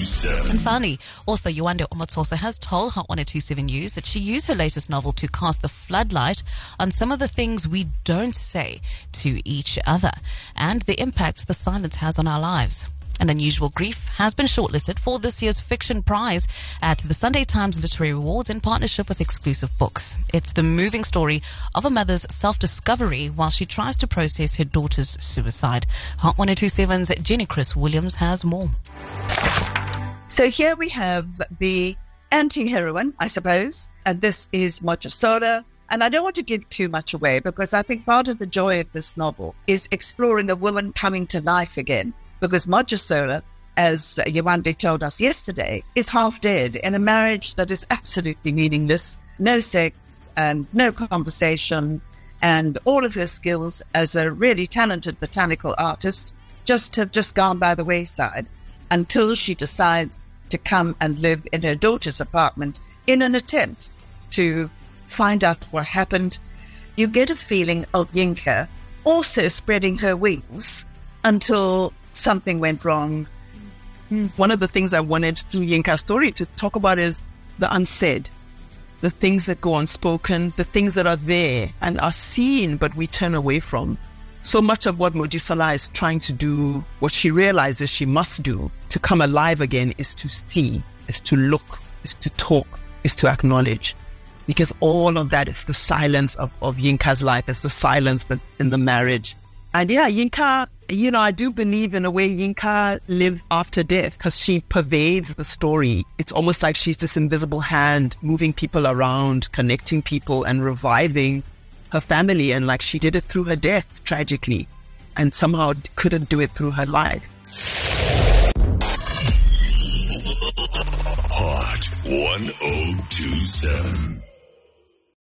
1027. And finally, author Yewande Omotoso has told Hot 1027 News that she used her latest novel to cast the floodlight on some of the things we don't say to each other and the impact the silence has on our lives. An Unusual Grief has been shortlisted for this year's Fiction Prize at the Sunday Times Literary Awards in partnership with Exclusive Books. It's the moving story of a mother's self-discovery while she tries to process her daughter's suicide. Hot 1027's Jenny Crwys-Williams has more. So here we have the anti-heroine, I suppose, and this is Mojisola. And I don't want to give too much away because I think part of the joy of this novel is exploring a woman coming to life again because Mojisola, as Yewande told us yesterday, is half dead in a marriage that is absolutely meaningless, no sex and no conversation, and all of her skills as a really talented botanical artist just have just gone by the wayside until she decides to come and live in her daughter's apartment in an attempt to find out what happened. You get a feeling of Yinka also spreading her wings until something went wrong. Hmm. One of the things I wanted through Yinka's story to talk about is the unsaid, the things that go unspoken, the things that are there and are seen, but we turn away from. So much of what Mojisola is trying to do, what she realizes she must do to come alive again is to see, is to look, is to talk, is to acknowledge. Because all of that is the silence of, of Yinka's life, it's the silence in the marriage. And yeah, Yinka, you know, I do believe in a way Yinka lives after death because she pervades the story. It's almost like she's this invisible hand moving people around, connecting people and reviving her family. And like she did it through her death, tragically, and somehow couldn't do it through her life. Hot 1027.